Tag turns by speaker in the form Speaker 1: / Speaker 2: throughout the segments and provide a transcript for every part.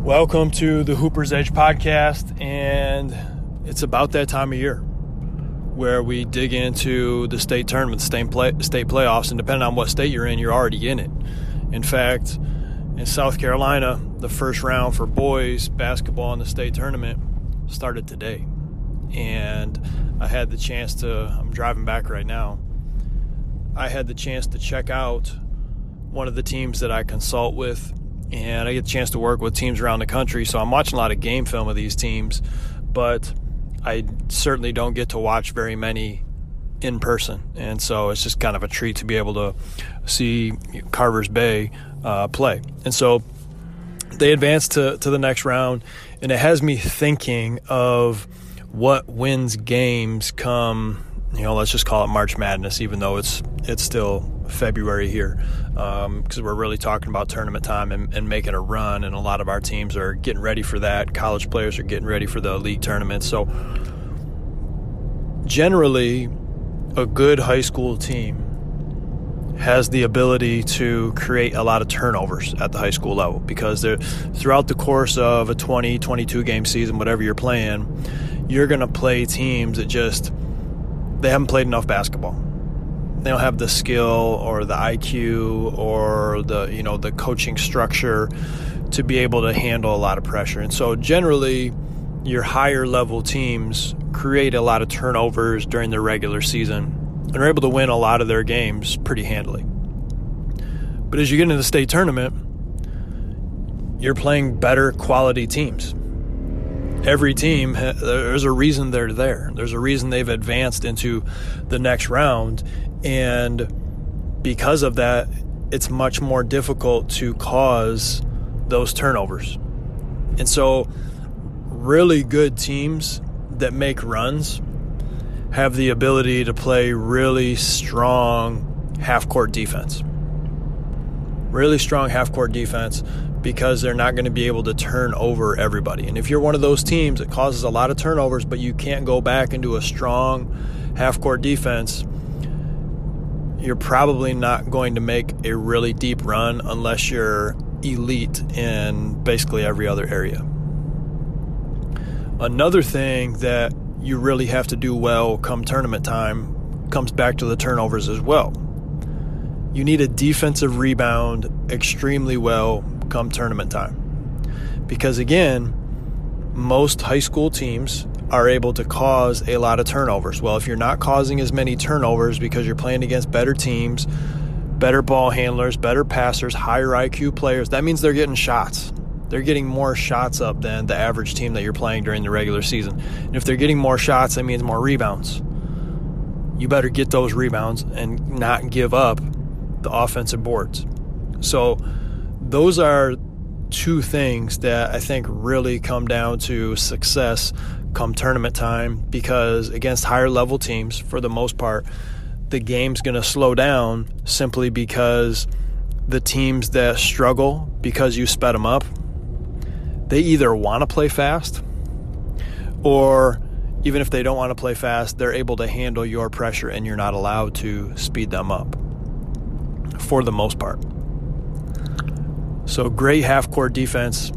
Speaker 1: Welcome to the Hooper's Edge podcast, and it's about that time of year where we dig into the state tournament, state, play, state playoffs, and depending on what state you're in, you're already in it. In fact, in South Carolina, the first round for boys basketball in the state tournament started today. And I had the chance to, I'm driving back right now, I had the chance to check out one of the teams that I consult with and I get the chance to work with teams around the country. So I'm watching a lot of game film of these teams, but I certainly don't get to watch very many in person. And so it's just kind of a treat to be able to see Carver's Bay uh, play. And so they advance to, to the next round, and it has me thinking of what wins games come you know, let's just call it March Madness, even though it's it's still February here, because um, we're really talking about tournament time and, and, making a run, and a lot of our teams are getting ready for that. College players are getting ready for the league tournament. So, generally, a good high school team has the ability to create a lot of turnovers at the high school level because they're throughout the course of a 20 22 game season whatever you're playing you're going to play teams that just they haven't played enough basketball. They don't have the skill or the IQ or the you know the coaching structure to be able to handle a lot of pressure. And so generally your higher level teams create a lot of turnovers during the regular season and are able to win a lot of their games pretty handily. But as you get into the state tournament, you're playing better quality teams every team there's a reason they're there there's a reason they've advanced into the next round and because of that it's much more difficult to cause those turnovers and so really good teams that make runs have the ability to play really strong half court defense really strong half court defense because they're not going to be able to turn over everybody. And if you're one of those teams that causes a lot of turnovers, but you can't go back into a strong half court defense, you're probably not going to make a really deep run unless you're elite in basically every other area. Another thing that you really have to do well come tournament time comes back to the turnovers as well. You need a defensive rebound extremely well come tournament time. Because again, most high school teams are able to cause a lot of turnovers. Well, if you're not causing as many turnovers because you're playing against better teams, better ball handlers, better passers, higher IQ players, that means they're getting shots. They're getting more shots up than the average team that you're playing during the regular season. And if they're getting more shots, that means more rebounds. You better get those rebounds and not give up the offensive boards. So, those are two things that I think really come down to success come tournament time because against higher level teams, for the most part, the game's going to slow down simply because the teams that struggle because you sped them up, they either want to play fast or even if they don't want to play fast, they're able to handle your pressure and you're not allowed to speed them up for the most part. So, great half court defense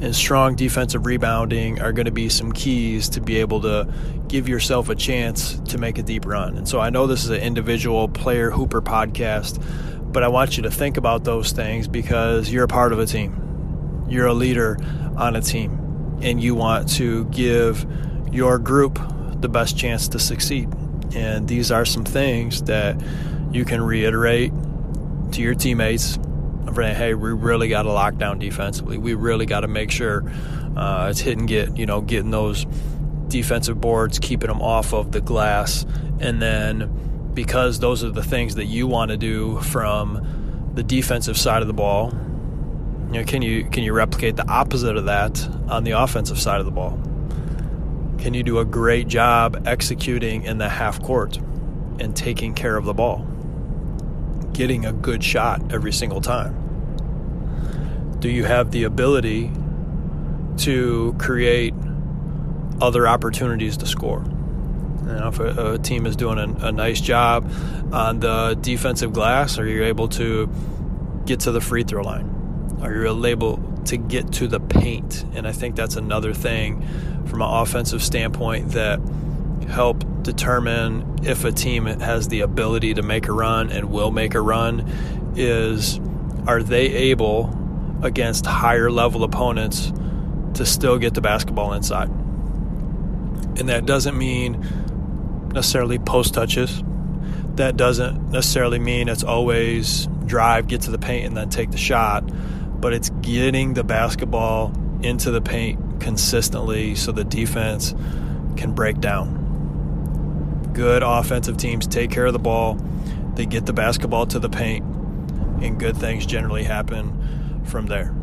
Speaker 1: and strong defensive rebounding are going to be some keys to be able to give yourself a chance to make a deep run. And so, I know this is an individual player hooper podcast, but I want you to think about those things because you're a part of a team, you're a leader on a team, and you want to give your group the best chance to succeed. And these are some things that you can reiterate to your teammates hey, we really got to lock down defensively. We really got to make sure uh, it's hit and get, you know, getting those defensive boards, keeping them off of the glass, and then because those are the things that you want to do from the defensive side of the ball. You know, can you can you replicate the opposite of that on the offensive side of the ball? Can you do a great job executing in the half court and taking care of the ball? Getting a good shot every single time do you have the ability to create other opportunities to score? You know, if a, a team is doing a, a, nice job on the defensive glass, are you able to get to the free throw line? Are you able to get to the paint. And I think that's another thing from an offensive standpoint that help determine if a team has the ability to make a run and will make a run is are they able against higher level opponents to still get the basketball inside? And that doesn't mean necessarily post touches. That doesn't necessarily mean it's always drive, get to the paint, and then take the shot. But it's getting the basketball into the paint consistently so the defense can break down. Good offensive teams take care of the ball, they get the basketball to the paint, and good things generally happen from there.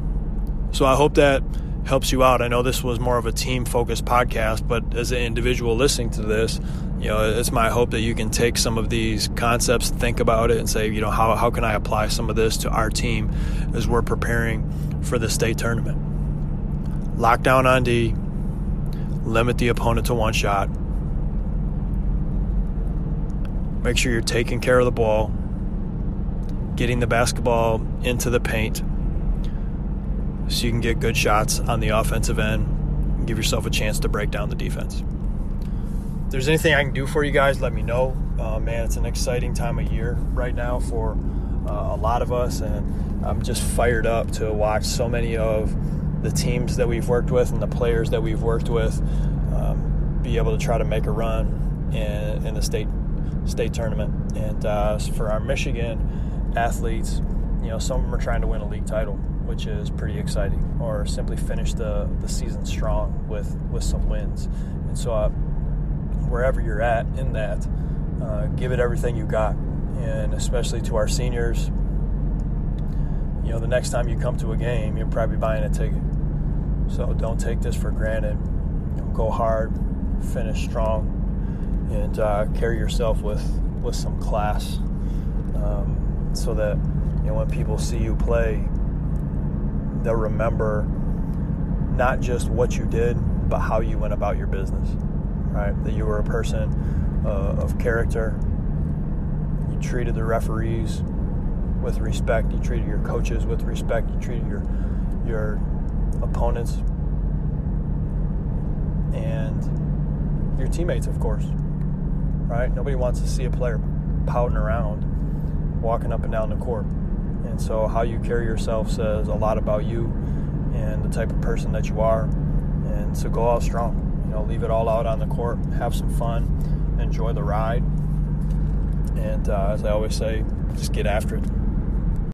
Speaker 1: So I hope that helps you out. I know this was more of a team focused podcast, but as an individual listening to this, you know, it's my hope that you can take some of these concepts, think about it, and say, you know, how, how can I apply some of this to our team as we're preparing for the state tournament? Lockdown on D, limit the opponent to one shot. Make sure you're taking care of the ball, getting the basketball into the paint so you can get good shots on the offensive end and give yourself a chance to break down the defense. If there's anything I can do for you guys, let me know. Uh, man, it's an exciting time of year right now for uh, a lot of us, and I'm just fired up to watch so many of the teams that we've worked with and the players that we've worked with um, be able to try to make a run in, in the state state tournament. And uh, for our Michigan athletes, you know, some of them are trying to win a league title which is pretty exciting, or simply finish the, the season strong with, with some wins. And so, uh, wherever you're at in that, uh, give it everything you got. And especially to our seniors, you know, the next time you come to a game, you're probably buying a ticket. So don't take this for granted. Go hard, finish strong, and uh, carry yourself with, with some class um, so that, you know, when people see you play, they'll remember not just what you did, but how you went about your business, right? That you were a person uh, of character. You treated the referees with respect. You treated your coaches with respect. You treated your your opponents and your teammates, of course. Right? Nobody wants to see a player pouting around, walking up and down the court. And so, how you carry yourself says a lot about you and the type of person that you are. And so, go out strong. You know, leave it all out on the court, have some fun, enjoy the ride. And uh, as I always say, just get after it.